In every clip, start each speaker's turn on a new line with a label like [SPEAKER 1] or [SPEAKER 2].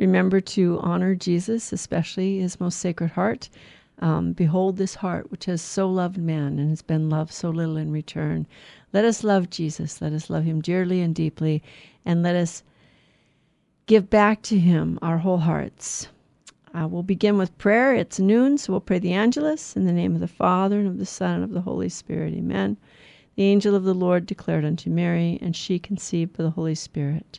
[SPEAKER 1] Remember to honor Jesus, especially his most sacred heart. Um, Behold this heart which has so loved man and has been loved so little in return. Let us love Jesus. Let us love him dearly and deeply, and let us give back to him our whole hearts. Uh, we'll begin with prayer. It's noon, so we'll pray the Angelus in the name of the Father, and of the Son, and of the Holy Spirit. Amen. The angel of the Lord declared unto Mary, and she conceived by the Holy Spirit.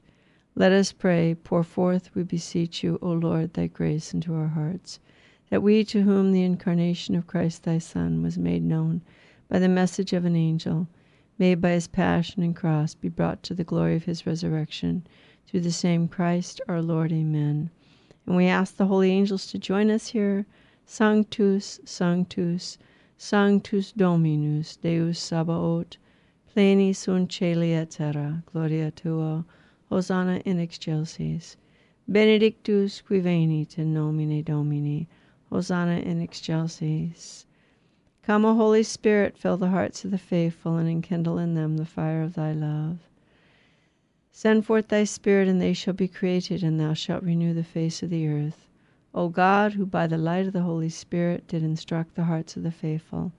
[SPEAKER 1] Let us pray, pour forth, we beseech you, O Lord, thy grace into our hearts, that we to whom the incarnation of Christ thy Son was made known by the message of an angel, may by his passion and cross be brought to the glory of his resurrection, through the same Christ our Lord. Amen. And we ask the holy angels to join us here. Sanctus, Sanctus, Sanctus Dominus, Deus Sabaoth, pleni sunt celi et terra, gloria tua, Hosanna in excelsis. Benedictus qui venit in nomine Domini, Hosanna in excelsis. Come, O Holy Spirit, fill the hearts of the faithful, and enkindle in them the fire of thy love. Send forth thy Spirit, and they shall be created, and thou shalt renew the face of the earth. O God, who by the light of the Holy Spirit did instruct the hearts of the faithful,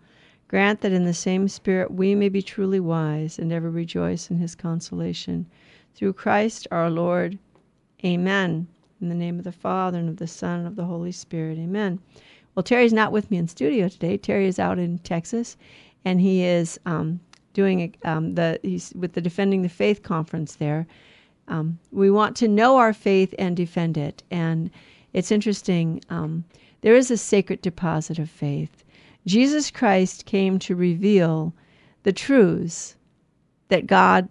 [SPEAKER 1] grant that in the same Spirit we may be truly wise, and ever rejoice in his consolation. Through Christ our Lord. Amen. In the name of the Father, and of the Son, and of the Holy Spirit. Amen. Well, Terry's not with me in studio today. Terry is out in Texas, and he is um, doing um, the he's with the Defending the Faith conference there. Um, we want to know our faith and defend it, and it's interesting. Um, there is a sacred deposit of faith. Jesus Christ came to reveal the truths that God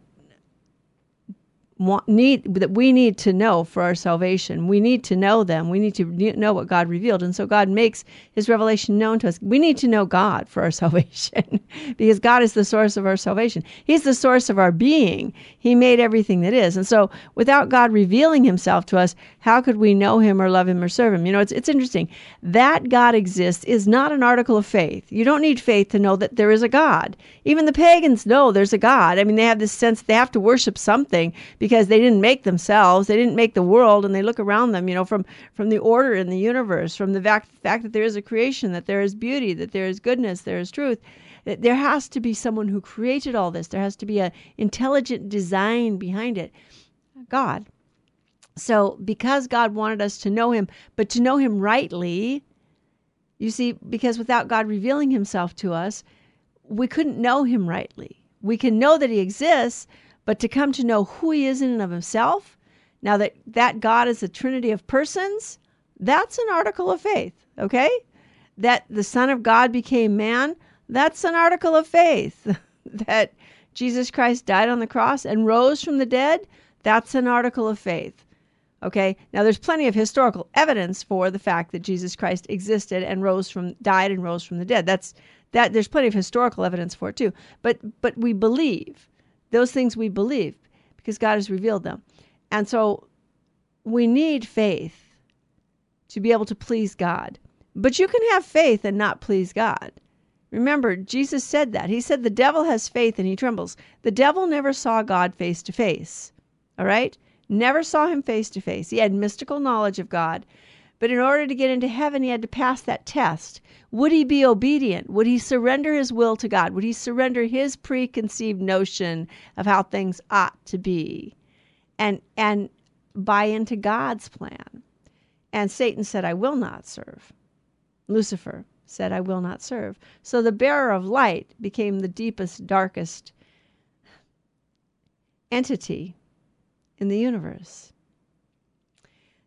[SPEAKER 1] want, need that we need to know for our salvation. We need to know them. We need to know what God revealed, and so God makes His revelation known to us. We need to know God for our salvation, because God is the source of our salvation. He's the source of our being. He made everything that is, and so without God revealing Himself to us, how could we know Him or love Him or serve Him? You know, it's it's interesting that God exists is not an article of faith. You don't need faith to know that there is a God. Even the pagans know there's a God. I mean, they have this sense they have to worship something because because they didn't make themselves. They didn't make the world and they look around them you know from from the order in the universe from the fact, fact that there is a creation that there is beauty that there is goodness there is truth. That there has to be someone who created all this. There has to be an intelligent design behind it. God. So because god wanted us to know him but to know him rightly you see because without god revealing himself to us we couldn't know him rightly. We can know that he exists but to come to know who he is in and of himself, now that that God is a trinity of persons, that's an article of faith, okay? That the Son of God became man, that's an article of faith. that Jesus Christ died on the cross and rose from the dead, that's an article of faith. Okay? Now there's plenty of historical evidence for the fact that Jesus Christ existed and rose from died and rose from the dead. That's that there's plenty of historical evidence for it too. But but we believe those things we believe because God has revealed them. And so we need faith to be able to please God. But you can have faith and not please God. Remember, Jesus said that. He said the devil has faith and he trembles. The devil never saw God face to face. All right? Never saw him face to face. He had mystical knowledge of God. But in order to get into heaven, he had to pass that test. Would he be obedient? Would he surrender his will to God? Would he surrender his preconceived notion of how things ought to be? And and buy into God's plan. And Satan said, I will not serve. Lucifer said, I will not serve. So the bearer of light became the deepest, darkest entity in the universe.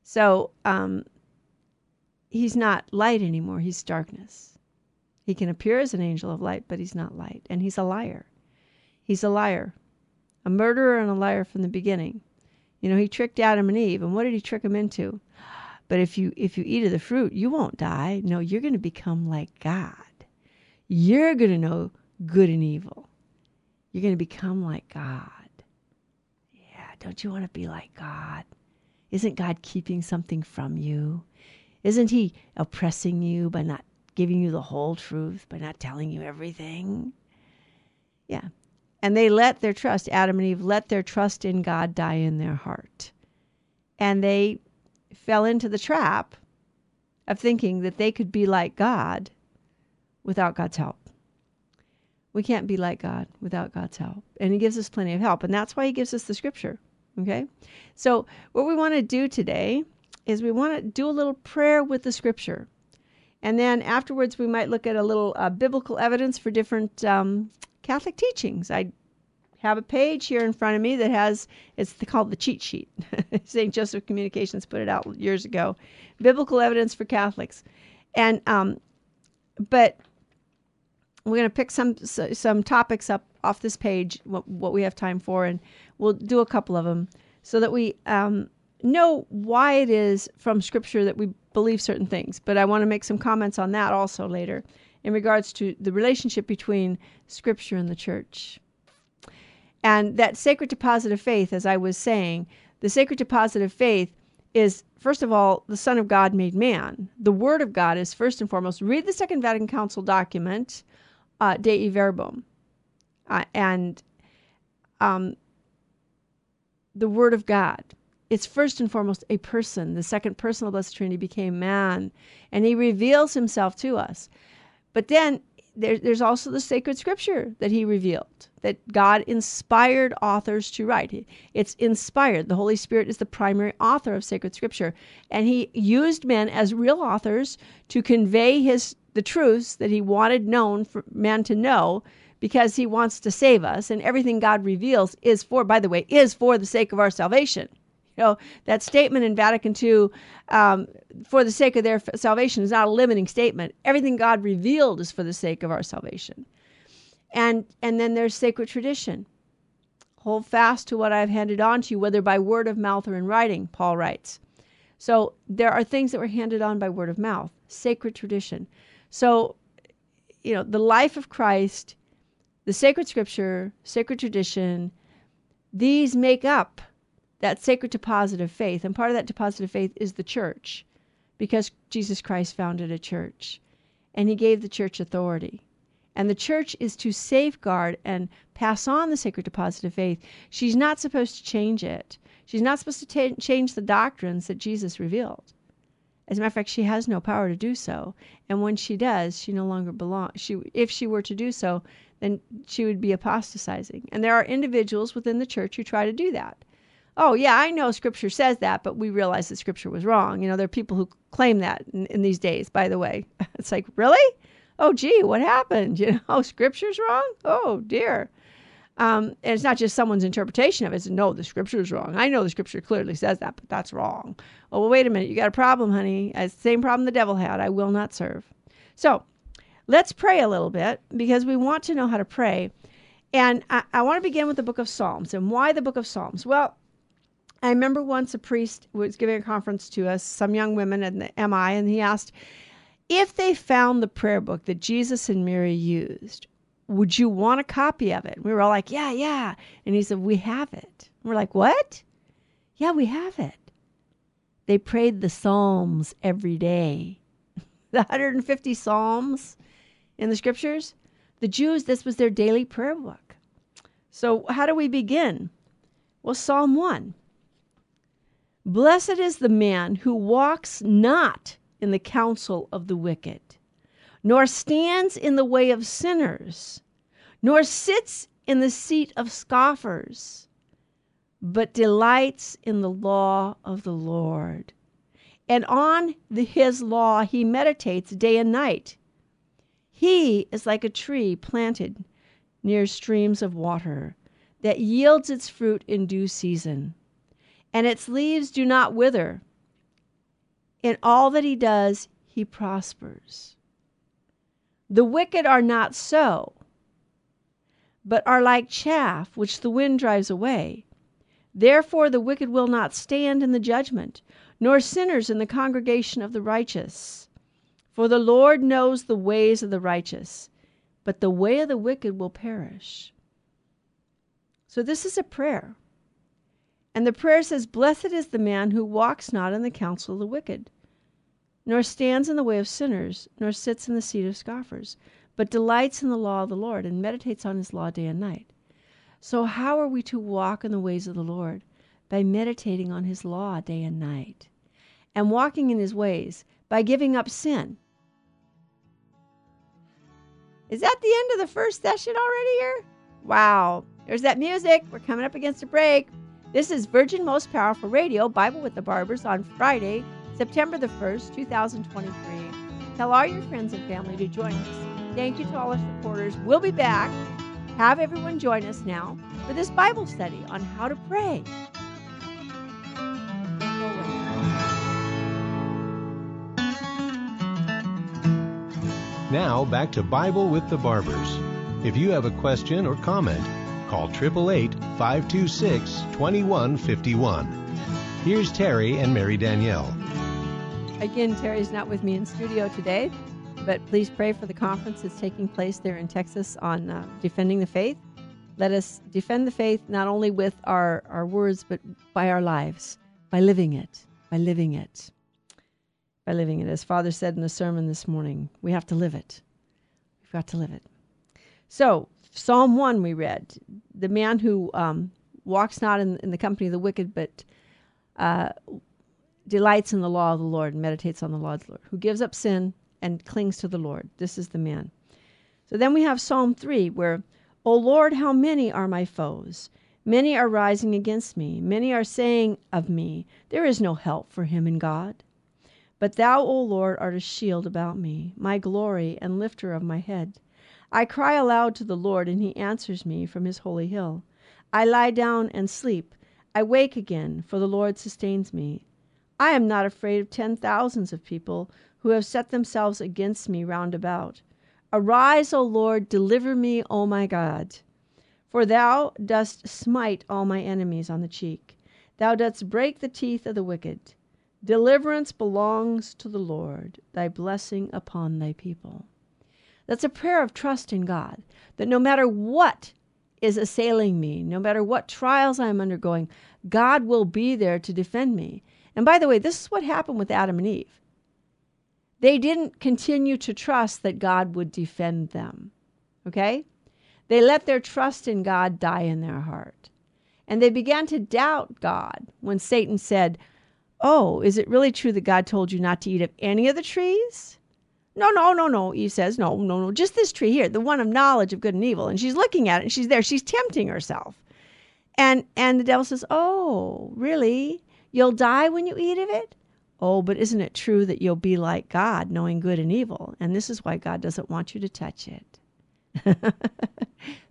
[SPEAKER 1] So um, he's not light anymore, he's darkness. He can appear as an angel of light, but he's not light. And he's a liar. He's a liar, a murderer and a liar from the beginning. You know, he tricked Adam and Eve. And what did he trick them into? But if you if you eat of the fruit, you won't die. No, you're going to become like God. You're going to know good and evil. You're going to become like God. Yeah, don't you want to be like God? Isn't God keeping something from you? Isn't he oppressing you by not giving you the whole truth, by not telling you everything? Yeah. And they let their trust, Adam and Eve let their trust in God die in their heart. And they fell into the trap of thinking that they could be like God without God's help. We can't be like God without God's help. And He gives us plenty of help. And that's why He gives us the scripture. Okay? So, what we want to do today is we want to do a little prayer with the scripture. And then afterwards, we might look at a little uh, biblical evidence for different um, Catholic teachings. I have a page here in front of me that has it's called the cheat sheet. St. Joseph Communications put it out years ago. Biblical evidence for Catholics, and um, but we're going to pick some some topics up off this page what, what we have time for, and we'll do a couple of them so that we um, know why it is from Scripture that we believe certain things. But I want to make some comments on that also later in regards to the relationship between Scripture and the Church. And that sacred deposit of faith, as I was saying, the sacred deposit of faith is, first of all, the Son of God made man. The Word of God is first and foremost. Read the Second Vatican Council document, uh, Dei Verbum. Uh, and um, the Word of God. It's first and foremost a person. The second person of the Blessed Trinity became man, and he reveals himself to us. But then there, there's also the sacred scripture that he revealed that God inspired authors to write. It's inspired. The Holy Spirit is the primary author of sacred scripture, and he used men as real authors to convey his the truths that he wanted known for man to know because he wants to save us and everything God reveals is for by the way is for the sake of our salvation. You know, that statement in Vatican II, um, for the sake of their salvation, is not a limiting statement. Everything God revealed is for the sake of our salvation. And, and then there's sacred tradition. Hold fast to what I've handed on to you, whether by word of mouth or in writing, Paul writes. So there are things that were handed on by word of mouth, sacred tradition. So, you know, the life of Christ, the sacred scripture, sacred tradition, these make up that sacred deposit of faith. And part of that deposit of faith is the church, because Jesus Christ founded a church and he gave the church authority. And the church is to safeguard and pass on the sacred deposit of faith. She's not supposed to change it. She's not supposed to t- change the doctrines that Jesus revealed. As a matter of fact, she has no power to do so. And when she does, she no longer belongs. She, if she were to do so, then she would be apostatizing. And there are individuals within the church who try to do that oh yeah i know scripture says that but we realize that scripture was wrong you know there are people who claim that in, in these days by the way it's like really oh gee what happened you know scripture's wrong oh dear um, and it's not just someone's interpretation of it. It's no, the scripture is wrong. I know the scripture clearly says that, but that's wrong. Oh, well, wait a minute. You got a problem, honey. It's the same problem the devil had. I will not serve. So let's pray a little bit because we want to know how to pray. And I, I want to begin with the book of Psalms. And why the book of Psalms? Well, I remember once a priest was giving a conference to us, some young women in the MI, and he asked if they found the prayer book that Jesus and Mary used, would you want a copy of it? we were all like, yeah, yeah. And he said, we have it. And we're like, what? Yeah, we have it. They prayed the Psalms every day. the 150 Psalms in the scriptures. The Jews, this was their daily prayer book. So, how do we begin? Well, Psalm 1 Blessed is the man who walks not in the counsel of the wicked, nor stands in the way of sinners, nor sits in the seat of scoffers, but delights in the law of the Lord. And on the, his law he meditates day and night. He is like a tree planted near streams of water that yields its fruit in due season and its leaves do not wither. In all that he does, he prospers. The wicked are not so, but are like chaff which the wind drives away. Therefore, the wicked will not stand in the judgment, nor sinners in the congregation of the righteous. For the Lord knows the ways of the righteous, but the way of the wicked will perish. So, this is a prayer. And the prayer says, Blessed is the man who walks not in the counsel of the wicked, nor stands in the way of sinners, nor sits in the seat of scoffers, but delights in the law of the Lord and meditates on his law day and night. So, how are we to walk in the ways of the Lord? By meditating on his law day and night, and walking in his ways by giving up sin. Is that the end of the first session already here? Wow. There's that music. We're coming up against a break. This is Virgin Most Powerful Radio, Bible with the Barbers, on Friday, September the 1st, 2023. Tell all your friends and family to join us. Thank you to all our supporters. We'll be back. Have everyone join us now for this Bible study on how to pray.
[SPEAKER 2] Now, back to Bible with the Barbers. If you have a question or comment, Call 888 526 2151. Here's Terry and Mary Danielle.
[SPEAKER 1] Again, Terry's not with me in studio today, but please pray for the conference that's taking place there in Texas on uh, defending the faith. Let us defend the faith not only with our, our words, but by our lives, by living it, by living it, by living it. As Father said in the sermon this morning, we have to live it. We've got to live it. So, Psalm 1 we read, the man who um, walks not in, in, the company of the wicked, but uh, delights in the law of the Lord and meditates on the law of the Lord, who gives up sin and clings to the Lord. This is the man. So then we have Psalm 3, where, O Lord, how many are my foes? Many are rising against me. Many are saying of me, There is no help for him in God. But thou, O Lord, art a shield about me, my glory and lifter of my head. I cry aloud to the Lord, and he answers me from his holy hill. I lie down and sleep. I wake again, for the Lord sustains me. I am not afraid of ten thousands of people who have set themselves against me round about. Arise, O Lord, deliver me, O my God. For thou dost smite all my enemies on the cheek. Thou dost break the teeth of the wicked. Deliverance belongs to the Lord, thy blessing upon thy people. That's a prayer of trust in God that no matter what is assailing me, no matter what trials I'm undergoing, God will be there to defend me. And by the way, this is what happened with Adam and Eve. They didn't continue to trust that God would defend them. Okay? They let their trust in God die in their heart. And they began to doubt God when Satan said, Oh, is it really true that God told you not to eat of any of the trees? No, no, no, no. Eve says, no, no, no. Just this tree here, the one of knowledge of good and evil. And she's looking at it and she's there. She's tempting herself. And and the devil says, Oh, really? You'll die when you eat of it? Oh, but isn't it true that you'll be like God, knowing good and evil? And this is why God doesn't want you to touch it.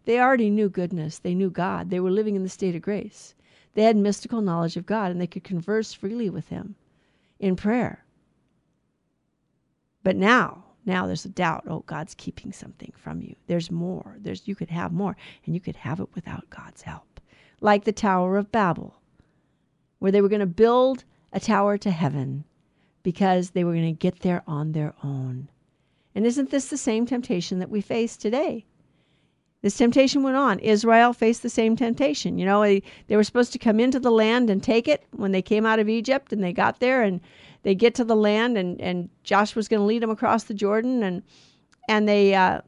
[SPEAKER 1] they already knew goodness. They knew God. They were living in the state of grace. They had mystical knowledge of God and they could converse freely with Him in prayer. But now, now there's a doubt. Oh, God's keeping something from you. There's more. There's you could have more, and you could have it without God's help. Like the Tower of Babel, where they were going to build a tower to heaven because they were going to get there on their own. And isn't this the same temptation that we face today? This temptation went on. Israel faced the same temptation. You know, they, they were supposed to come into the land and take it when they came out of Egypt and they got there and they get to the land and, and Joshua was going to lead them across the Jordan and and they uh,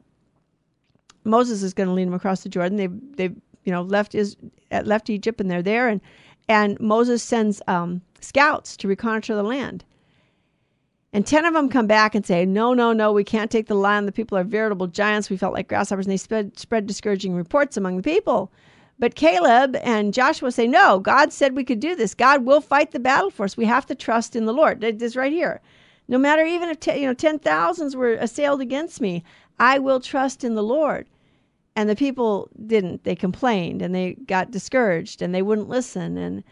[SPEAKER 1] Moses is going to lead them across the Jordan. They they you know left is left Egypt and they're there and and Moses sends um, scouts to reconnoiter the land. And 10 of them come back and say, No, no, no, we can't take the land. The people are veritable giants. We felt like grasshoppers. And they spread, spread discouraging reports among the people. But Caleb and Joshua say, No, God said we could do this. God will fight the battle for us. We have to trust in the Lord. This right here. No matter even if you know ten thousands were assailed against me, I will trust in the Lord. And the people didn't. They complained and they got discouraged and they wouldn't listen. And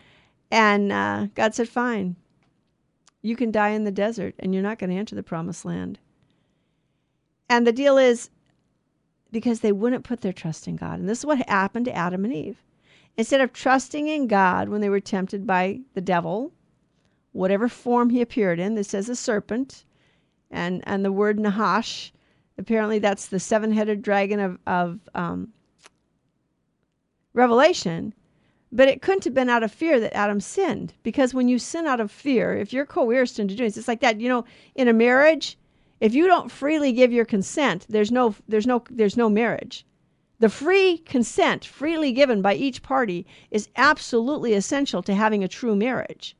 [SPEAKER 1] and uh, God said, "Fine, you can die in the desert and you're not going to enter the promised land. And the deal is because they wouldn't put their trust in God. And this is what happened to Adam and Eve. Instead of trusting in God when they were tempted by the devil, whatever form he appeared in, this says a serpent, and, and the word Nahash, apparently that's the seven headed dragon of, of um, Revelation. But it couldn't have been out of fear that Adam sinned, because when you sin out of fear, if you're coerced into doing it, it's like that. You know, in a marriage, if you don't freely give your consent, there's no, there's no, there's no marriage. The free consent, freely given by each party, is absolutely essential to having a true marriage.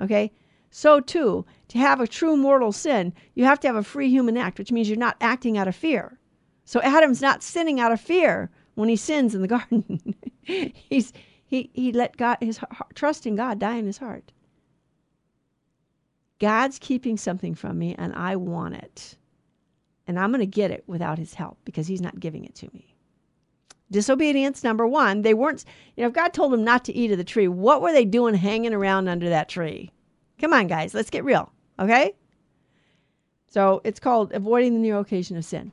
[SPEAKER 1] Okay? So, too, to have a true mortal sin, you have to have a free human act, which means you're not acting out of fear. So, Adam's not sinning out of fear when he sins in the garden. he's, he, he let God, his trust in God die in his heart. God's keeping something from me and I want it. And I'm going to get it without his help because he's not giving it to me. Disobedience, number one, they weren't, you know, if God told them not to eat of the tree, what were they doing hanging around under that tree? Come on, guys, let's get real, okay? So it's called avoiding the near occasion of sin.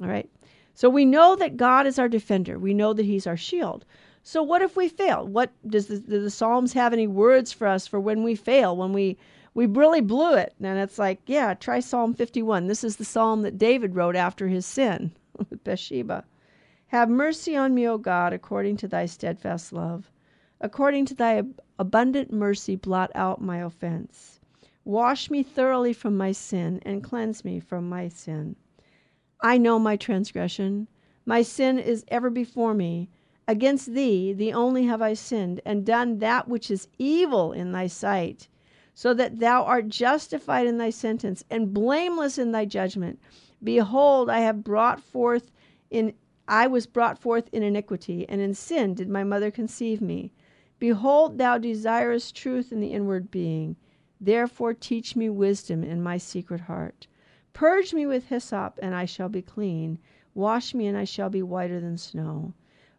[SPEAKER 1] All right. So we know that God is our defender. We know that he's our shield. So what if we fail? What does the, do the Psalms have any words for us for when we fail, when we we really blew it? And it's like, yeah, try Psalm 51. This is the psalm that David wrote after his sin with Bathsheba. Have mercy on me, O God, according to thy steadfast love. According to thy abundant mercy, blot out my offense. Wash me thoroughly from my sin and cleanse me from my sin. I know my transgression. My sin is ever before me. Against thee, thee only have I sinned, and done that which is evil in thy sight, so that thou art justified in thy sentence, and blameless in thy judgment. Behold, I have brought forth in I was brought forth in iniquity, and in sin did my mother conceive me. Behold, thou desirest truth in the inward being. Therefore teach me wisdom in my secret heart. Purge me with hyssop, and I shall be clean. Wash me, and I shall be whiter than snow.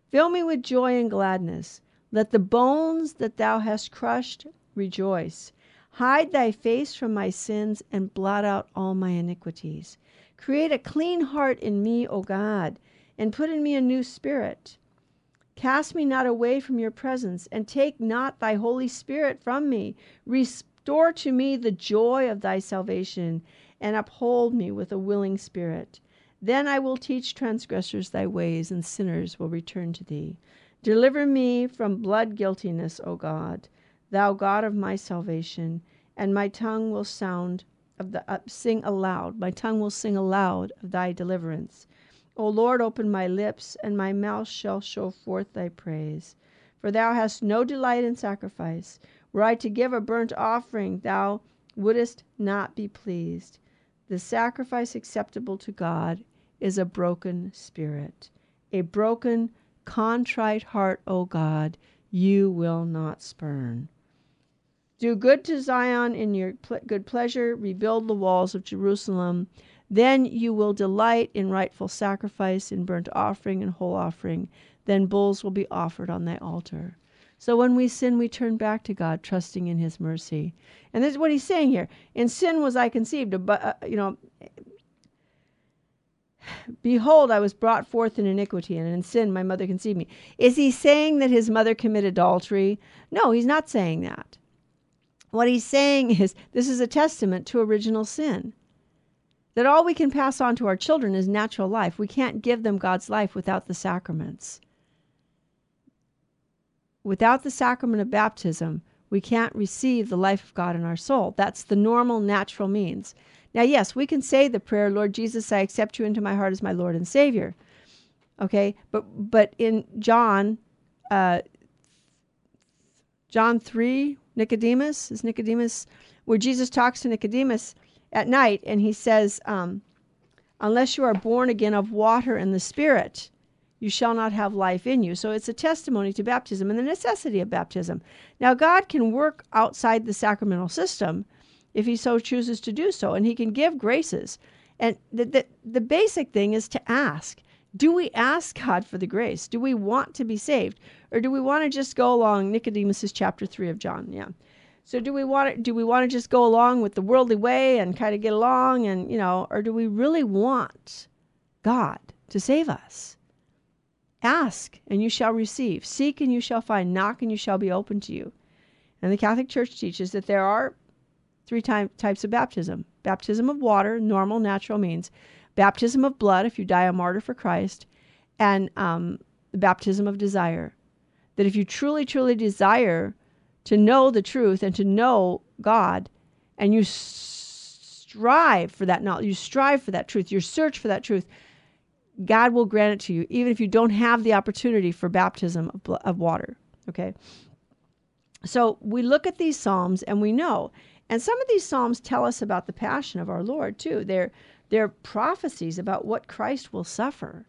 [SPEAKER 1] Fill me with joy and gladness. Let the bones that thou hast crushed rejoice. Hide thy face from my sins and blot out all my iniquities. Create a clean heart in me, O God, and put in me a new spirit. Cast me not away from your presence, and take not thy Holy Spirit from me. Restore to me the joy of thy salvation, and uphold me with a willing spirit. Then I will teach transgressors thy ways, and sinners will return to thee. Deliver me from blood guiltiness, O God, thou God of my salvation, and my tongue will sound of the uh, sing aloud. My tongue will sing aloud of thy deliverance. O Lord, open my lips, and my mouth shall show forth thy praise. For thou hast no delight in sacrifice. Were I to give a burnt offering, thou wouldest not be pleased. The sacrifice acceptable to God is a broken spirit. A broken, contrite heart, O God, you will not spurn. Do good to Zion in your good pleasure, rebuild the walls of Jerusalem. Then you will delight in rightful sacrifice, in burnt offering and whole offering. Then bulls will be offered on thy altar. So when we sin, we turn back to God, trusting in His mercy. And this is what He's saying here: In sin was I conceived. Uh, you know, Behold, I was brought forth in iniquity, and in sin my mother conceived me. Is he saying that his mother committed adultery? No, he's not saying that. What he's saying is this is a testament to original sin. that all we can pass on to our children is natural life. We can't give them God's life without the sacraments. Without the sacrament of baptism, we can't receive the life of God in our soul. That's the normal, natural means. Now, yes, we can say the prayer, Lord Jesus, I accept you into my heart as my Lord and Savior. Okay, but but in John, uh, John three, Nicodemus is Nicodemus, where Jesus talks to Nicodemus at night, and he says, um, "Unless you are born again of water and the Spirit, you shall not have life in you." So it's a testimony to baptism and the necessity of baptism. Now, God can work outside the sacramental system if He so chooses to do so, and He can give graces. And the, the, the basic thing is to ask do we ask God for the grace? Do we want to be saved? Or do we want to just go along Nicodemus's chapter 3 of John? Yeah. So do we want to, do we want to just go along with the worldly way and kind of get along and, you know, or do we really want God to save us? Ask and you shall receive. Seek and you shall find. Knock and you shall be open to you. And the Catholic Church teaches that there are three ty- types of baptism baptism of water, normal, natural means, baptism of blood if you die a martyr for Christ, and um, the baptism of desire. That if you truly, truly desire to know the truth and to know God, and you strive for that knowledge, you strive for that truth, you search for that truth, God will grant it to you, even if you don't have the opportunity for baptism of, of water. Okay? So we look at these Psalms and we know. And some of these Psalms tell us about the passion of our Lord, too. They're they're prophecies about what Christ will suffer.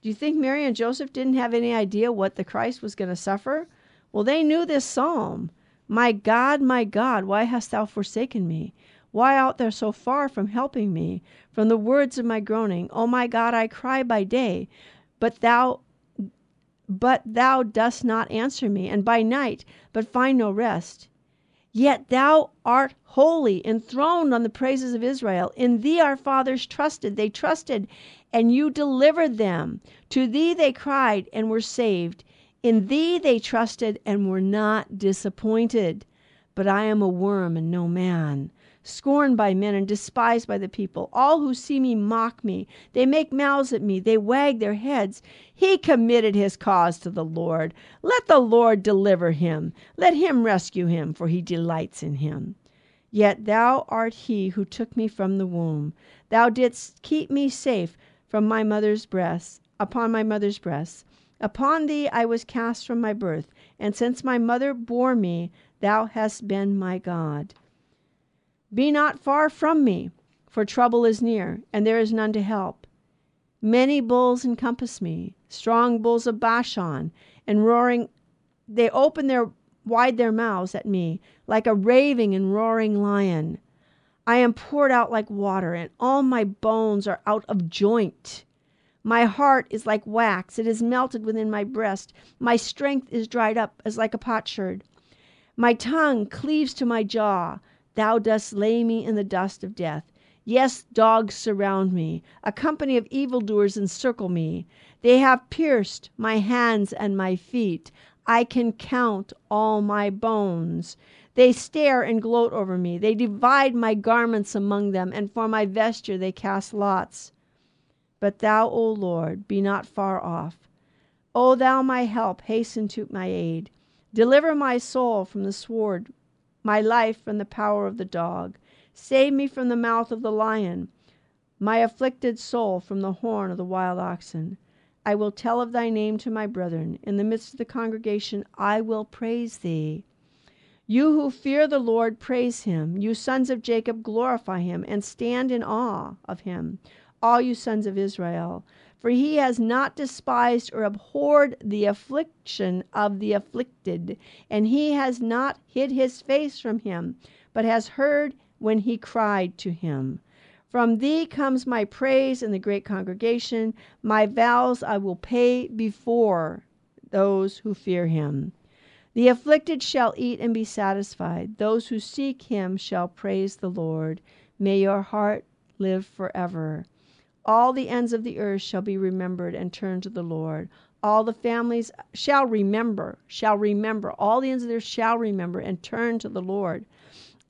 [SPEAKER 1] Do you think Mary and Joseph didn't have any idea what the Christ was going to suffer? Well, they knew this psalm My God, my God, why hast thou forsaken me? Why art thou so far from helping me? From the words of my groaning, O my God, I cry by day, but thou but thou dost not answer me, and by night, but find no rest. Yet thou art holy, enthroned on the praises of Israel. In thee our fathers trusted. They trusted, and you delivered them. To thee they cried and were saved. In thee they trusted and were not disappointed. But I am a worm and no man scorned by men and despised by the people. All who see me mock me. They make mouths at me. They wag their heads. He committed his cause to the Lord. Let the Lord deliver him. Let him rescue him, for he delights in him. Yet thou art he who took me from the womb. Thou didst keep me safe from my mother's breast, upon my mother's breast. Upon thee I was cast from my birth, and since my mother bore me, thou hast been my God. Be not far from me, for trouble is near, and there is none to help. Many bulls encompass me, strong bulls of Bashan, and roaring they open their wide their mouths at me, like a raving and roaring lion. I am poured out like water, and all my bones are out of joint. My heart is like wax, it is melted within my breast. My strength is dried up as like a potsherd. My tongue cleaves to my jaw. Thou dost lay me in the dust of death. Yes, dogs surround me. A company of evildoers encircle me. They have pierced my hands and my feet. I can count all my bones. They stare and gloat over me. They divide my garments among them, and for my vesture they cast lots. But thou, O Lord, be not far off. O thou my help, hasten to my aid. Deliver my soul from the sword my life from the power of the dog. Save me from the mouth of the lion, my afflicted soul from the horn of the wild oxen. I will tell of thy name to my brethren. In the midst of the congregation, I will praise thee. You who fear the Lord, praise him. You sons of Jacob, glorify him and stand in awe of him, all you sons of Israel. For he has not despised or abhorred the affliction of the afflicted, and he has not hid his face from him, but has heard when he cried to him. From thee comes my praise in the great congregation. My vows I will pay before those who fear him. The afflicted shall eat and be satisfied. Those who seek him shall praise the Lord. May your heart live forever. All the ends of the earth shall be remembered and turn to the Lord. All the families shall remember, shall remember, all the ends of the earth shall remember and turn to the Lord.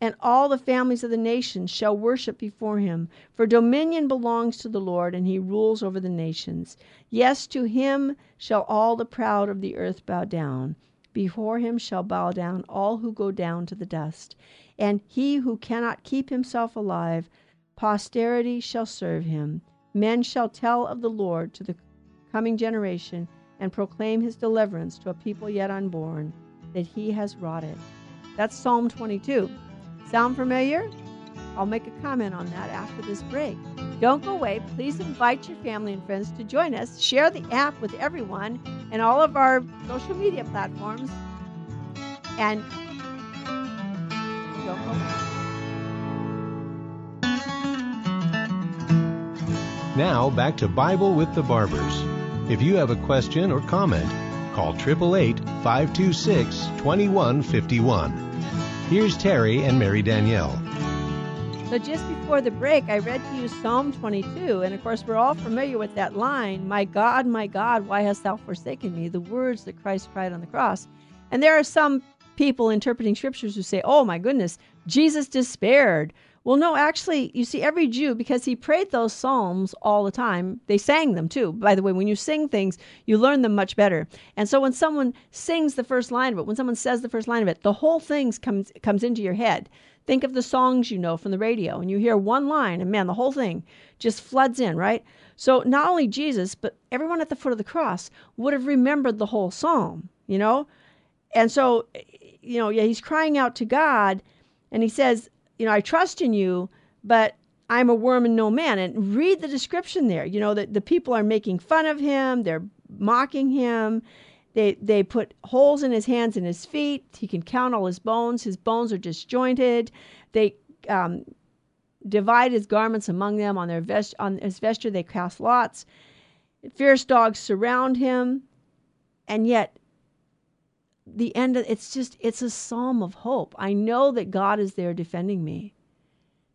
[SPEAKER 1] and all the families of the nations shall worship before him. For dominion belongs to the Lord, and he rules over the nations. Yes, to him shall all the proud of the earth bow down. Before him shall bow down all who go down to the dust. And he who cannot keep himself alive, posterity shall serve him. Men shall tell of the Lord to the coming generation and proclaim his deliverance to a people yet unborn, that he has wrought it. That's Psalm 22. Sound familiar? I'll make a comment on that after this break. Don't go away. Please invite your family and friends to join us. Share the app with everyone and all of our social media platforms. And don't go away.
[SPEAKER 2] Now back to Bible with the Barbers. If you have a question or comment, call 888 526 2151. Here's Terry and Mary Danielle.
[SPEAKER 1] So, just before the break, I read to you Psalm 22. And of course, we're all familiar with that line My God, my God, why hast thou forsaken me? The words that Christ cried on the cross. And there are some people interpreting scriptures who say, Oh my goodness, Jesus despaired. Well, no, actually, you see, every Jew, because he prayed those psalms all the time, they sang them too. By the way, when you sing things, you learn them much better. And so when someone sings the first line of it, when someone says the first line of it, the whole thing comes comes into your head. Think of the songs you know from the radio, and you hear one line, and man, the whole thing just floods in, right? So not only Jesus, but everyone at the foot of the cross would have remembered the whole psalm, you know? And so, you know, yeah, he's crying out to God, and he says, you know, I trust in you, but I'm a worm and no man. And read the description there. You know, that the people are making fun of him, they're mocking him. They, they put holes in his hands and his feet. He can count all his bones. His bones are disjointed. They um, divide his garments among them. On their vest, on his vesture, they cast lots. Fierce dogs surround him, and yet the end of it's just it's a psalm of hope. I know that God is there defending me.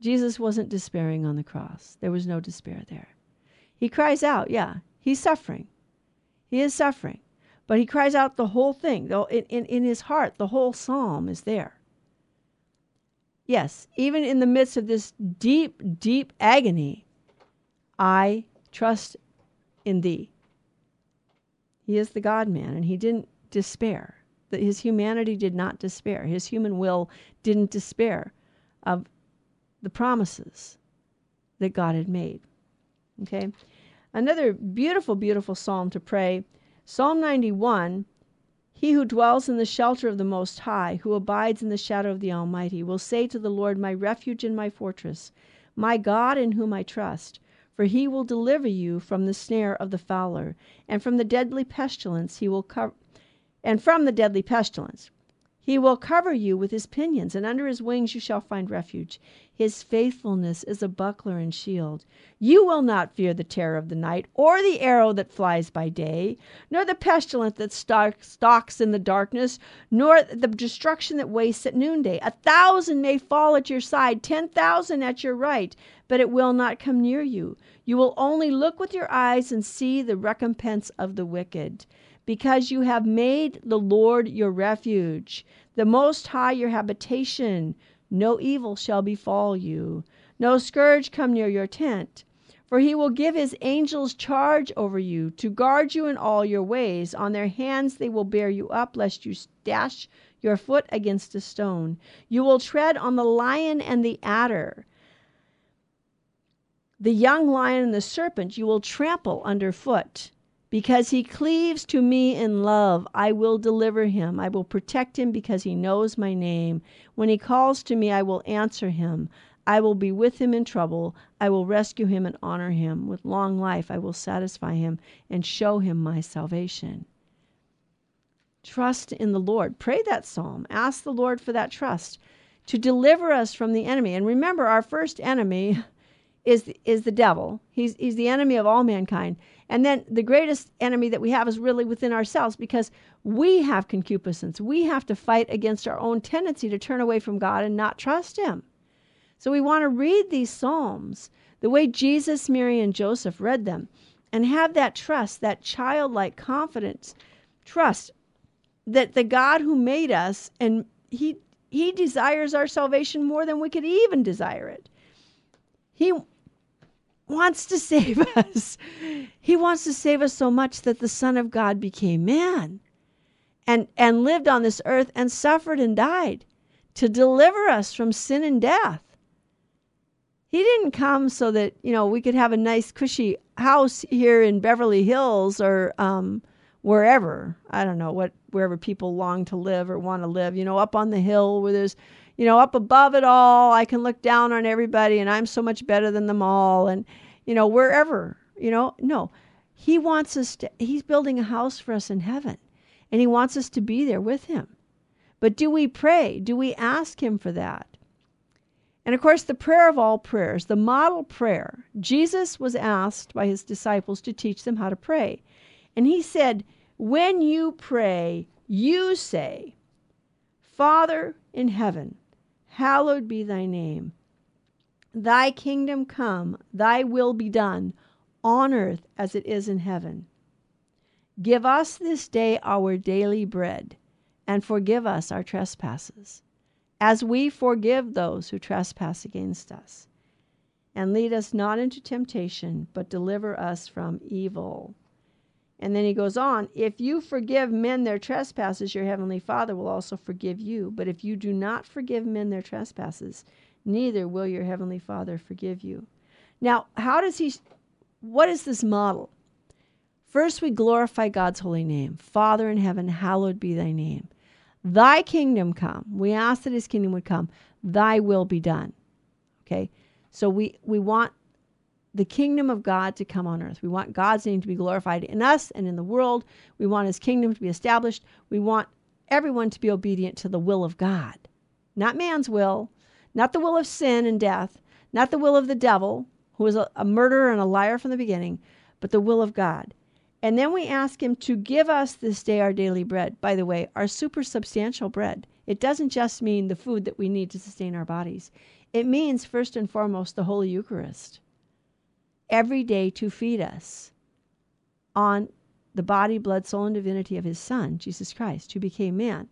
[SPEAKER 1] Jesus wasn't despairing on the cross. There was no despair there. He cries out, yeah, he's suffering. He is suffering. But he cries out the whole thing. Though in, in, in his heart, the whole psalm is there. Yes, even in the midst of this deep, deep agony, I trust in thee. He is the God man, and he didn't despair that his humanity did not despair. His human will didn't despair of the promises that God had made. Okay? Another beautiful, beautiful psalm to pray Psalm 91 He who dwells in the shelter of the Most High, who abides in the shadow of the Almighty, will say to the Lord, My refuge and my fortress, my God in whom I trust. For he will deliver you from the snare of the fowler, and from the deadly pestilence he will cover and from the deadly pestilence. He will cover you with his pinions, and under his wings you shall find refuge. His faithfulness is a buckler and shield. You will not fear the terror of the night, or the arrow that flies by day, nor the pestilence that stalks in the darkness, nor the destruction that wastes at noonday. A thousand may fall at your side, ten thousand at your right, but it will not come near you. You will only look with your eyes and see the recompense of the wicked because you have made the Lord your refuge, the Most High your habitation. No evil shall befall you, no scourge come near your tent. For he will give his angels charge over you to guard you in all your ways. On their hands they will bear you up, lest you dash your foot against a stone. You will tread on the lion and the adder. The young lion and the serpent you will trample underfoot. Because he cleaves to me in love, I will deliver him. I will protect him because he knows my name. When he calls to me, I will answer him. I will be with him in trouble. I will rescue him and honor him. With long life, I will satisfy him and show him my salvation. Trust in the Lord. Pray that psalm. Ask the Lord for that trust to deliver us from the enemy. And remember, our first enemy is, is the devil, he's, he's the enemy of all mankind. And then the greatest enemy that we have is really within ourselves because we have concupiscence. We have to fight against our own tendency to turn away from God and not trust Him. So we want to read these Psalms the way Jesus, Mary, and Joseph read them and have that trust, that childlike confidence, trust that the God who made us and He he desires our salvation more than we could even desire it. He wants to save us. He wants to save us so much that the Son of God became man and, and lived on this earth and suffered and died to deliver us from sin and death. He didn't come so that, you know, we could have a nice, cushy house here in Beverly Hills or um, wherever. I don't know, what wherever people long to live or want to live, you know, up on the hill where there's you know, up above it all, I can look down on everybody and I'm so much better than them all. And, you know, wherever, you know, no. He wants us to, he's building a house for us in heaven and he wants us to be there with him. But do we pray? Do we ask him for that? And of course, the prayer of all prayers, the model prayer, Jesus was asked by his disciples to teach them how to pray. And he said, When you pray, you say, Father in heaven, hallowed be thy name. Thy kingdom come, thy will be done, on earth as it is in heaven. Give us this day our daily bread, and forgive us our trespasses, as we forgive those who trespass against us. And lead us not into temptation, but deliver us from evil. And then he goes on, if you forgive men their trespasses, your heavenly Father will also forgive you. But if you do not forgive men their trespasses, neither will your heavenly Father forgive you. Now, how does he what is this model? First we glorify God's holy name. Father in heaven, hallowed be thy name. Thy kingdom come. We ask that his kingdom would come. Thy will be done. Okay? So we we want the kingdom of God to come on earth. We want God's name to be glorified in us and in the world. We want his kingdom to be established. We want everyone to be obedient to the will of God, not man's will, not the will of sin and death, not the will of the devil, who is a, a murderer and a liar from the beginning, but the will of God. And then we ask him to give us this day our daily bread. By the way, our super substantial bread. It doesn't just mean the food that we need to sustain our bodies. It means first and foremost the Holy Eucharist every day to feed us on the body, blood, soul, and divinity of his Son, Jesus Christ, who became man,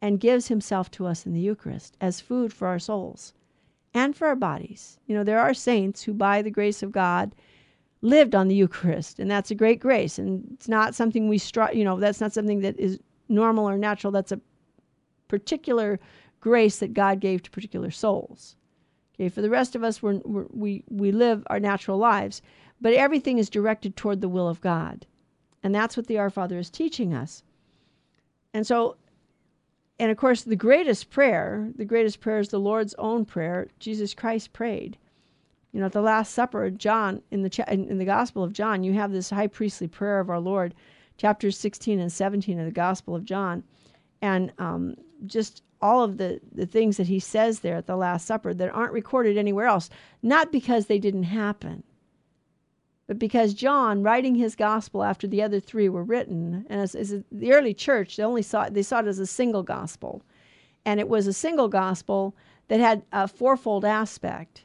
[SPEAKER 1] and gives himself to us in the Eucharist as food for our souls and for our bodies. You know, there are saints who, by the grace of God, lived on the Eucharist, and that's a great grace. And it's not something we strive, you know, that's not something that is normal or natural. That's a particular grace that God gave to particular souls. Okay, for the rest of us, we're, we're, we we live our natural lives, but everything is directed toward the will of God, and that's what the Our Father is teaching us. And so, and of course, the greatest prayer, the greatest prayer is the Lord's own prayer. Jesus Christ prayed. You know, at the Last Supper, John in the in the Gospel of John, you have this high priestly prayer of our Lord, chapters 16 and 17 of the Gospel of John, and um, just all of the, the things that he says there at the Last Supper that aren't recorded anywhere else, not because they didn't happen, but because John, writing his gospel after the other three were written, and as, as the early church, they only saw it, they saw it as a single gospel, and it was a single gospel that had a fourfold aspect.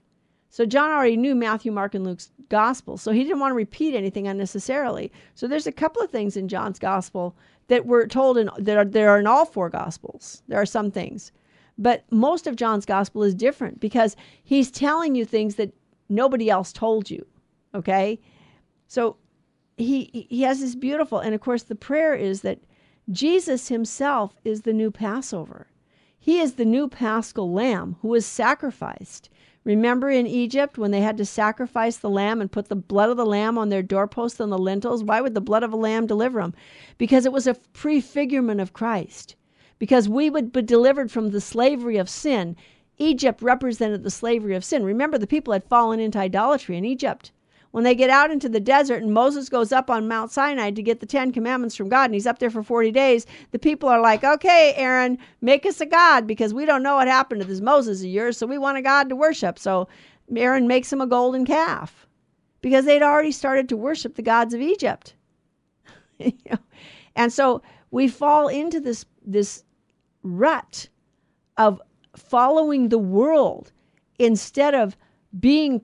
[SPEAKER 1] So John already knew Matthew, Mark, and Luke's gospel, so he didn't want to repeat anything unnecessarily. So there's a couple of things in John's gospel that we're told in that are, there are in all four gospels. There are some things. But most of John's gospel is different because he's telling you things that nobody else told you. Okay? So he he has this beautiful and of course the prayer is that Jesus himself is the new Passover. He is the new paschal lamb who was sacrificed. Remember in Egypt when they had to sacrifice the lamb and put the blood of the lamb on their doorposts and the lintels? Why would the blood of a lamb deliver them? Because it was a prefigurement of Christ. Because we would be delivered from the slavery of sin. Egypt represented the slavery of sin. Remember, the people had fallen into idolatry in Egypt when they get out into the desert and Moses goes up on Mount Sinai to get the Ten Commandments from God and he's up there for 40 days, the people are like, okay, Aaron, make us a God because we don't know what happened to this Moses of yours, so we want a God to worship. So Aaron makes him a golden calf because they'd already started to worship the gods of Egypt. And so we fall into this, this rut of following the world instead of being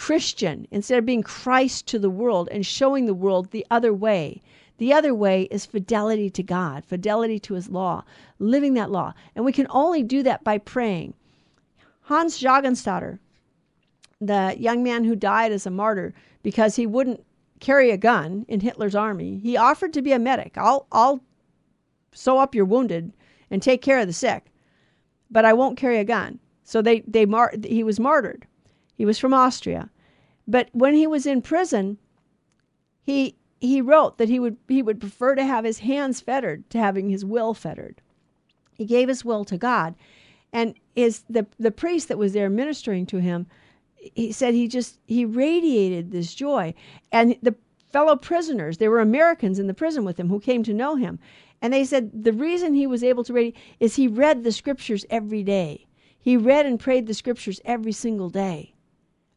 [SPEAKER 1] Christian instead of being Christ to the world and showing the world the other way, The other way is fidelity to God, fidelity to his law, living that law. And we can only do that by praying. Hans Jägerstätter, the young man who died as a martyr because he wouldn't carry a gun in Hitler's army, he offered to be a medic. I'll, I'll sew up your wounded and take care of the sick, but I won't carry a gun. So they, they mar- he was martyred. He was from Austria. But when he was in prison, he he wrote that he would he would prefer to have his hands fettered to having his will fettered. He gave his will to God, and is the the priest that was there ministering to him. He said he just he radiated this joy, and the fellow prisoners there were Americans in the prison with him who came to know him, and they said the reason he was able to radiate is he read the scriptures every day. He read and prayed the scriptures every single day.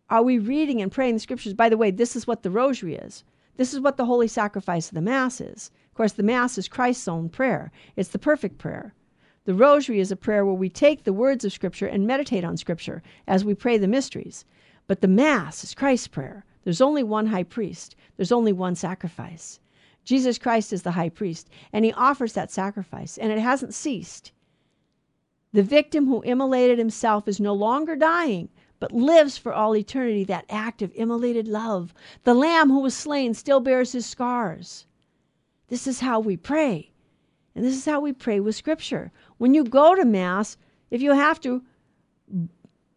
[SPEAKER 1] Are we reading and praying the scriptures? By the way, this is what the rosary is. This is what the holy sacrifice of the Mass is. Of course, the Mass is Christ's own prayer, it's the perfect prayer. The Rosary is a prayer where we take the words of Scripture and meditate on Scripture as we pray the mysteries. But the Mass is Christ's prayer. There's only one high priest, there's only one sacrifice. Jesus Christ is the high priest, and he offers that sacrifice, and it hasn't ceased. The victim who immolated himself is no longer dying, but lives for all eternity, that act of immolated love. The lamb who was slain still bears his scars. This is how we pray. And this is how we pray with Scripture. When you go to Mass, if you have to,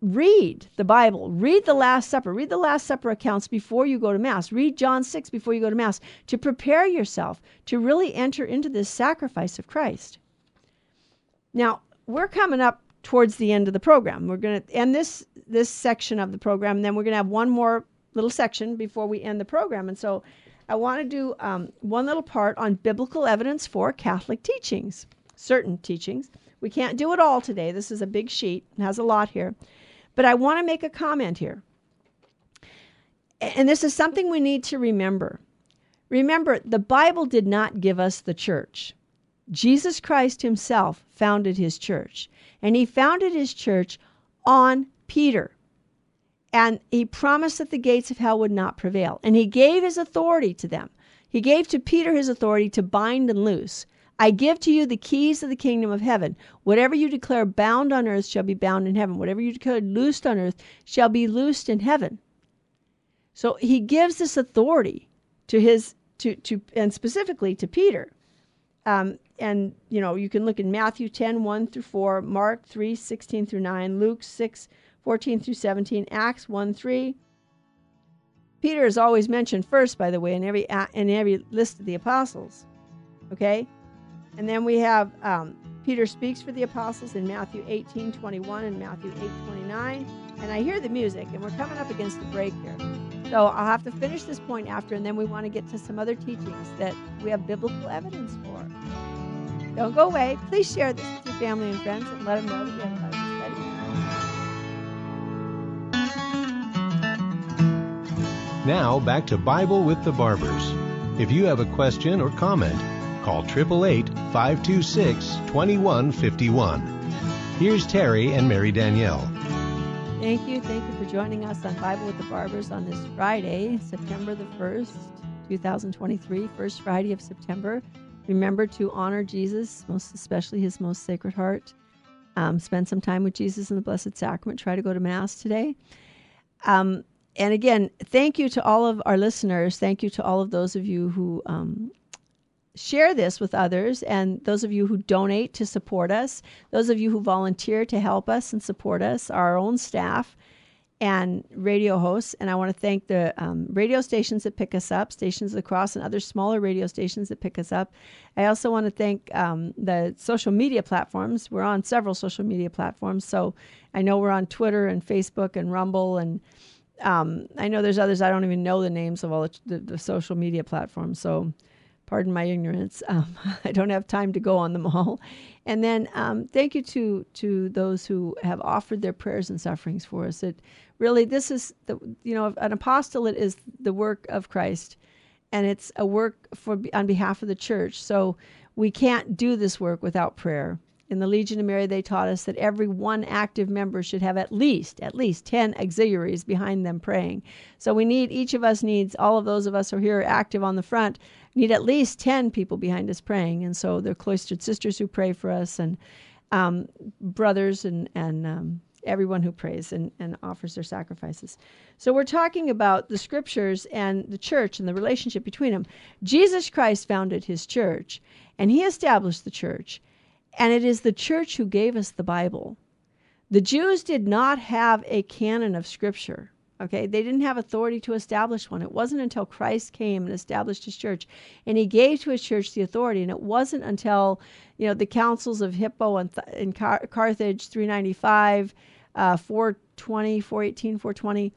[SPEAKER 1] read the Bible, read the Last Supper, read the Last Supper accounts before you go to Mass, read John 6 before you go to Mass to prepare yourself to really enter into this sacrifice of Christ. Now, we're coming up towards the end of the program. We're going to end this this section of the program, and then we're going to have one more little section before we end the program. And so, I want to do um, one little part on biblical evidence for Catholic teachings, certain teachings. We can't do it all today. This is a big sheet; and has a lot here, but I want to make a comment here. And this is something we need to remember. Remember, the Bible did not give us the church. Jesus Christ himself founded his church. And he founded his church on Peter. And he promised that the gates of hell would not prevail. And he gave his authority to them. He gave to Peter his authority to bind and loose. I give to you the keys of the kingdom of heaven. Whatever you declare bound on earth shall be bound in heaven. Whatever you declare loosed on earth shall be loosed in heaven. So he gives this authority to his to to and specifically to Peter. Um, and you know you can look in matthew 10 1 through 4 mark 3 16 through 9 luke 6 14 through 17 acts 1 3 peter is always mentioned first by the way in every in every list of the apostles okay? And then we have um, peter speaks for the apostles in matthew 18 21 and matthew 8 29 and i hear the music and we're coming up against the break here. So i'll have to finish this point after and then we want to get to some other teachings that we have biblical evidence for don't go away. Please share this with your family and friends and let them know that we have Bible
[SPEAKER 2] study. Now back to Bible with the Barbers. If you have a question or comment, call 888 526 2151. Here's Terry and Mary Danielle.
[SPEAKER 1] Thank you. Thank you for joining us on Bible with the Barbers on this Friday, September the 1st, 2023, first Friday of September. Remember to honor Jesus, most especially his most sacred heart. Um, spend some time with Jesus in the Blessed Sacrament. Try to go to Mass today. Um, and again, thank you to all of our listeners. Thank you to all of those of you who um, share this with others, and those of you who donate to support us, those of you who volunteer to help us and support us, our own staff and radio hosts. And I want to thank the um, radio stations that pick us up, Stations of the Cross, and other smaller radio stations that pick us up. I also want to thank um, the social media platforms. We're on several social media platforms. So I know we're on Twitter and Facebook and Rumble. And um, I know there's others, I don't even know the names of all the, the, the social media platforms. So pardon my ignorance. Um, I don't have time to go on them all. And then um, thank you to to those who have offered their prayers and sufferings for us. It really this is the you know an apostolate is the work of Christ, and it's a work for on behalf of the church. So we can't do this work without prayer. In the Legion of Mary, they taught us that every one active member should have at least, at least 10 auxiliaries behind them praying. So we need, each of us needs, all of those of us who are here active on the front, need at least 10 people behind us praying. And so they're cloistered sisters who pray for us and um, brothers and, and um, everyone who prays and, and offers their sacrifices. So we're talking about the scriptures and the church and the relationship between them. Jesus Christ founded his church and he established the church. And it is the church who gave us the Bible. The Jews did not have a canon of scripture. Okay, they didn't have authority to establish one. It wasn't until Christ came and established his church, and he gave to his church the authority. And it wasn't until, you know, the councils of Hippo and, Th- in Car- Carthage, 395, uh, 420, 418, 420,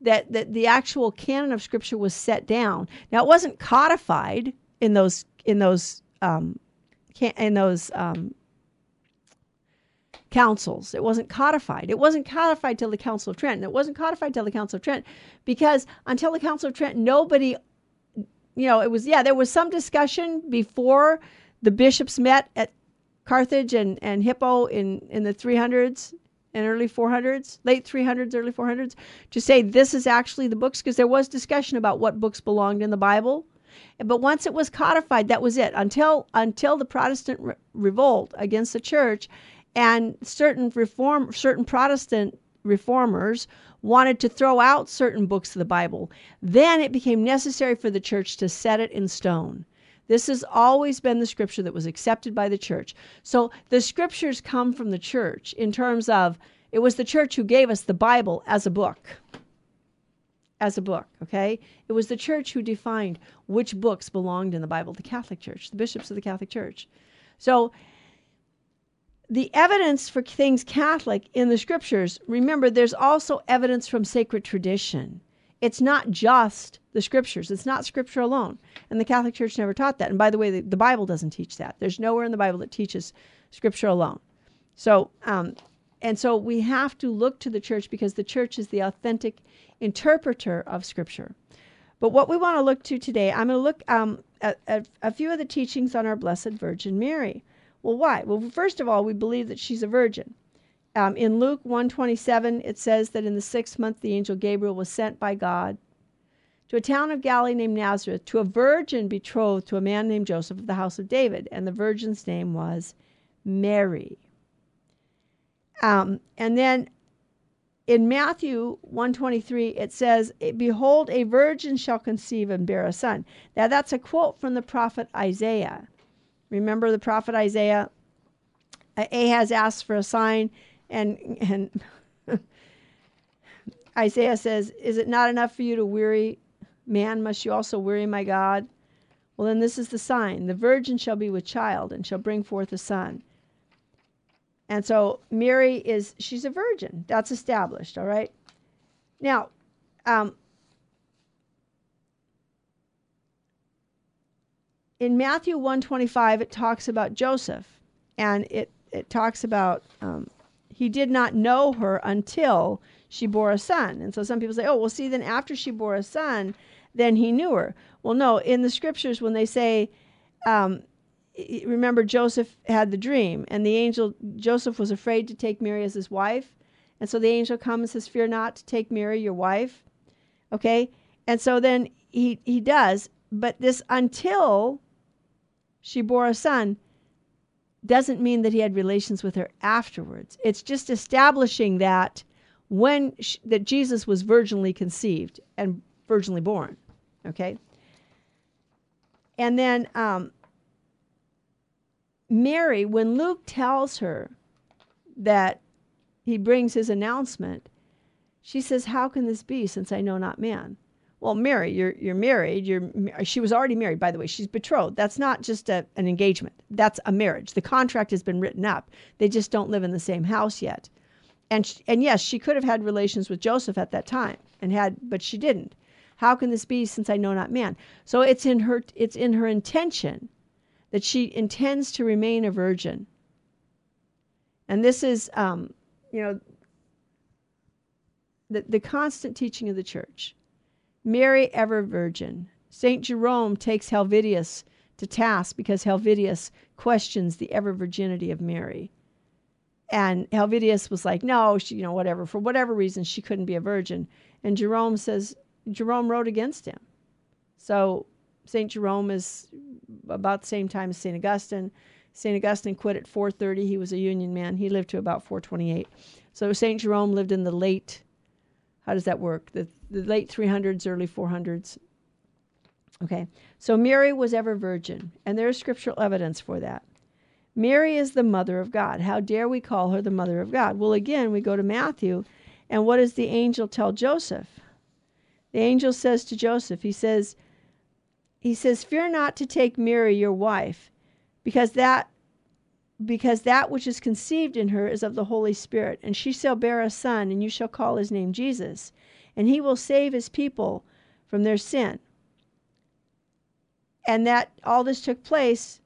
[SPEAKER 1] that, that the actual canon of scripture was set down. Now, it wasn't codified in those in those um, in those um, councils. It wasn't codified. It wasn't codified till the Council of Trent. And it wasn't codified till the Council of Trent because until the Council of Trent, nobody, you know, it was, yeah, there was some discussion before the bishops met at Carthage and, and Hippo in, in the 300s and early 400s, late 300s, early 400s, to say this is actually the books because there was discussion about what books belonged in the Bible. But once it was codified, that was it. Until until the Protestant re- revolt against the church, and certain reform certain Protestant reformers wanted to throw out certain books of the Bible, then it became necessary for the church to set it in stone. This has always been the scripture that was accepted by the church. So the scriptures come from the church in terms of it was the church who gave us the Bible as a book. As a book, okay? It was the church who defined which books belonged in the Bible, the Catholic Church, the bishops of the Catholic Church. So the evidence for things Catholic in the scriptures, remember, there's also evidence from sacred tradition. It's not just the scriptures, it's not scripture alone. And the Catholic Church never taught that. And by the way, the, the Bible doesn't teach that. There's nowhere in the Bible that teaches scripture alone. So, um, and so we have to look to the church because the church is the authentic interpreter of scripture. But what we want to look to today, I'm going to look um, at, at a few of the teachings on our Blessed Virgin Mary. Well, why? Well, first of all, we believe that she's a virgin. Um, in Luke 127, it says that in the sixth month, the angel Gabriel was sent by God to a town of Galilee named Nazareth to a virgin betrothed to a man named Joseph of the house of David, and the virgin's name was Mary. Um, and then in Matthew 123 it says behold a virgin shall conceive and bear a son. Now that's a quote from the prophet Isaiah. Remember the prophet Isaiah? Ahaz asked for a sign, and and Isaiah says, "Is it not enough for you to weary man? Must you also weary my God?" Well, then this is the sign: the virgin shall be with child and shall bring forth a son. And so Mary is she's a virgin. That's established. All right. Now, um, in Matthew 125, it talks about Joseph, and it, it talks about um, he did not know her until she bore a son. And so some people say, oh, well, see, then after she bore a son, then he knew her. Well, no, in the scriptures, when they say, um, remember, Joseph had the dream, and the angel, Joseph was afraid to take Mary as his wife. And so the angel comes and says, Fear not to take Mary, your wife. Okay? And so then he, he does. But this until she bore a son doesn't mean that he had relations with her afterwards. It's just establishing that when she, that Jesus was virginally conceived and virginally born. Okay. And then um, Mary, when Luke tells her that he brings his announcement, she says, How can this be since I know not man? Well, Mary, you're you're married. You're she was already married, by the way. She's betrothed. That's not just a, an engagement. That's a marriage. The contract has been written up. They just don't live in the same house yet. And and yes, she could have had relations with Joseph at that time and had, but she didn't. How can this be since I know not man? So it's in her it's in her intention that she intends to remain a virgin. And this is, um, you know, the, the constant teaching of the church Mary ever virgin. St. Jerome takes Helvidius to task because Helvidius questions the ever virginity of Mary. And Helvidius was like, no, she, you know, whatever, for whatever reason, she couldn't be a virgin. And Jerome says, Jerome wrote against him. So St. Jerome is about the same time as St. Augustine. St. Augustine quit at 430. He was a Union man. He lived to about 428. So St. Jerome lived in the late, how does that work? The, the late 300s, early 400s. Okay, so Mary was ever virgin, and there is scriptural evidence for that. Mary is the mother of God. How dare we call her the mother of God? Well, again, we go to Matthew, and what does the angel tell Joseph? The angel says to Joseph, he says, he says, "Fear not to take Mary your wife, because that because that which is conceived in her is of the Holy Spirit, and she shall bear a son, and you shall call his name Jesus, and he will save his people from their sin." And that all this took place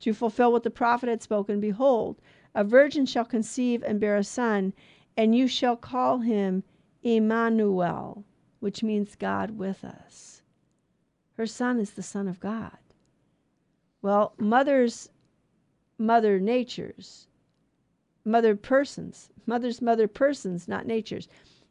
[SPEAKER 1] to fulfill what the prophet had spoken Behold, a virgin shall conceive and bear a son, and you shall call him Emmanuel, which means God with us. Her son is the Son of God. Well, mothers, mother natures, mother persons, mother's mother persons, not natures.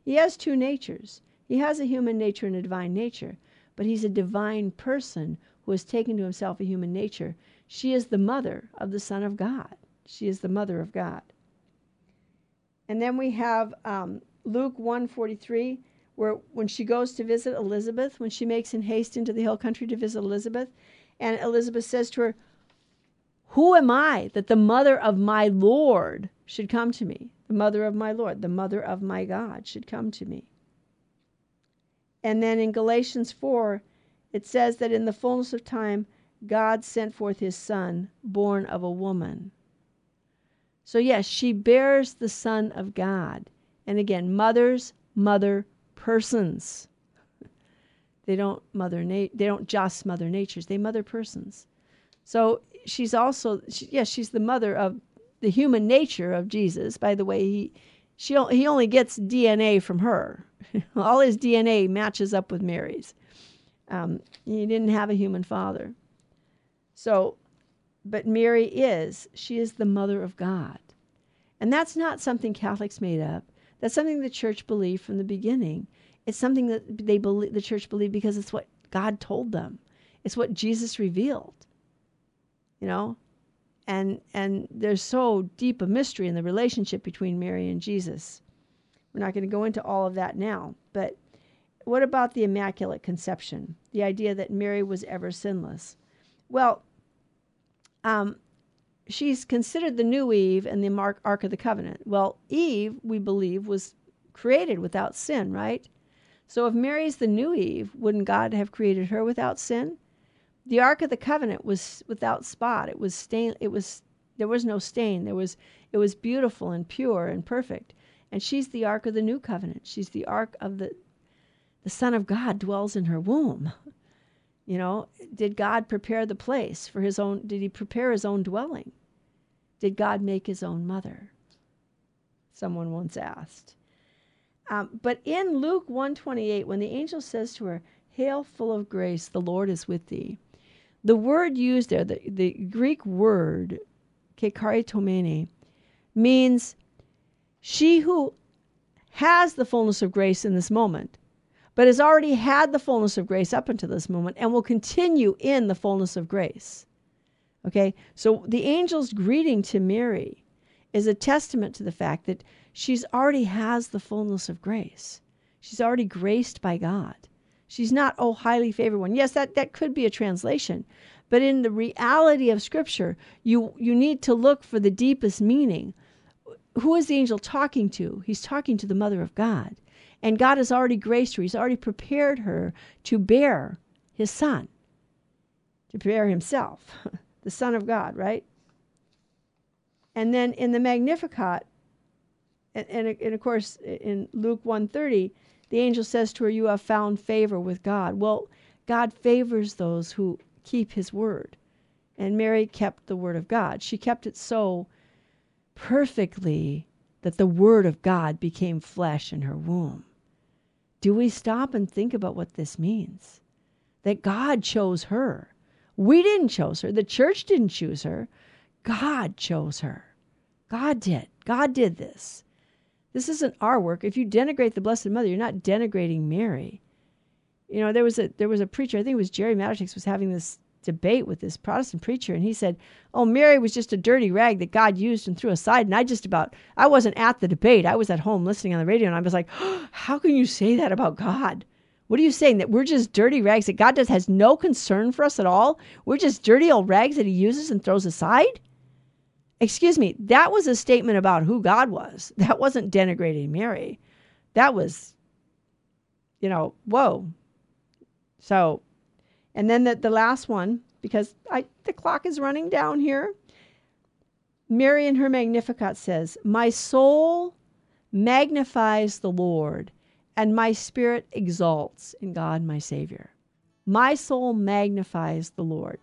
[SPEAKER 1] He has two natures. He has a human nature and a divine nature, but he's a divine person who has taken to himself a human nature. She is the mother of the Son of God. She is the mother of God. And then we have um, Luke 143, where when she goes to visit Elizabeth, when she makes in haste into the hill country to visit Elizabeth, and Elizabeth says to her, Who am I that the mother of my Lord should come to me? The mother of my Lord, the mother of my God should come to me. And then in Galatians 4, it says that in the fullness of time, God sent forth his son, born of a woman. So, yes, she bears the Son of God. And again, mothers mother persons. They don't mother na- they don't just mother natures, they mother persons. So she's also she, yes, she's the mother of the human nature of Jesus. By the way, he she he only gets DNA from her. All his DNA matches up with Mary's. Um, he didn't have a human father. So, but Mary is, she is the mother of God. And that's not something Catholics made up. That's something the church believed from the beginning. It's something that they believe, the church believed because it's what God told them. It's what Jesus revealed. You know? And and there's so deep a mystery in the relationship between Mary and Jesus. We're not going to go into all of that now, but what about the Immaculate Conception? The idea that Mary was ever sinless. Well, um, she's considered the new Eve and the Ark of the Covenant. Well, Eve, we believe, was created without sin, right? So if Mary's the new Eve, wouldn't God have created her without sin? The Ark of the Covenant was without spot. It was stain. It was there was no stain. There was it was beautiful and pure and perfect. And she's the Ark of the New Covenant. She's the Ark of the the Son of God dwells in her womb. You know, did God prepare the place for his own? Did he prepare his own dwelling? Did God make his own mother? Someone once asked. Um, but in Luke 128, when the angel says to her, Hail, full of grace, the Lord is with thee, the word used there, the, the Greek word, kecharitomene, means she who has the fullness of grace in this moment but has already had the fullness of grace up until this moment and will continue in the fullness of grace. Okay, so the angel's greeting to Mary is a testament to the fact that she's already has the fullness of grace. She's already graced by God. She's not, oh, highly favored one. Yes, that, that could be a translation. But in the reality of Scripture, you, you need to look for the deepest meaning. Who is the angel talking to? He's talking to the Mother of God. And God has already graced her, He's already prepared her to bear His Son, to bear Himself, the Son of God, right? And then in the Magnificat, and, and, and of course in Luke 130, the angel says to her, You have found favor with God. Well, God favors those who keep His word. And Mary kept the word of God. She kept it so perfectly that the word of God became flesh in her womb. Do we stop and think about what this means? That God chose her. We didn't choose her. The church didn't choose her. God chose her. God did. God did this. This isn't our work. If you denigrate the Blessed Mother, you're not denigrating Mary. You know, there was a there was a preacher, I think it was Jerry Matatics, was having this debate with this Protestant preacher, and he said, "Oh, Mary was just a dirty rag that God used and threw aside." And I just about I wasn't at the debate. I was at home listening on the radio, and I was like, oh, "How can you say that about God?" What are you saying? That we're just dirty rags that God does has no concern for us at all? We're just dirty old rags that he uses and throws aside? Excuse me, that was a statement about who God was. That wasn't denigrating Mary. That was, you know, whoa. So, and then the, the last one, because I the clock is running down here. Mary in her Magnificat says, My soul magnifies the Lord and my spirit exalts in God my Savior. My soul magnifies the Lord.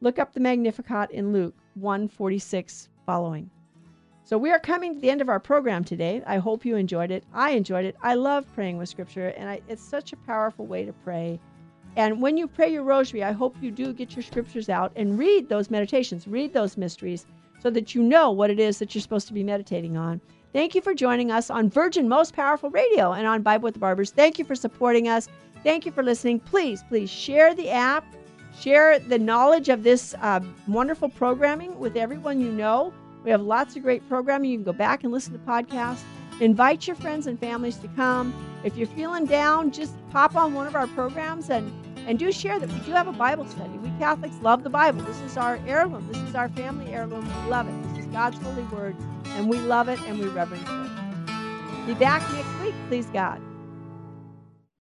[SPEAKER 1] Look up the Magnificat in Luke 146 following. So we are coming to the end of our program today. I hope you enjoyed it. I enjoyed it. I love praying with scripture and I, it's such a powerful way to pray. And when you pray your rosary, I hope you do get your scriptures out and read those meditations, read those mysteries so that you know what it is that you're supposed to be meditating on. Thank you for joining us on Virgin Most Powerful Radio and on Bible with the Barbers. Thank you for supporting us. Thank you for listening. Please, please share the app, share the knowledge of this uh, wonderful programming with everyone you know. We have lots of great programming. You can go back and listen to podcasts. Invite your friends and families to come. If you're feeling down, just pop on one of our programs and, and do share that we do have a Bible study. We Catholics love the Bible. This is our heirloom. This is our family heirloom. We love it. This is God's holy word and we love it and we reverence it. Be back next week, please God.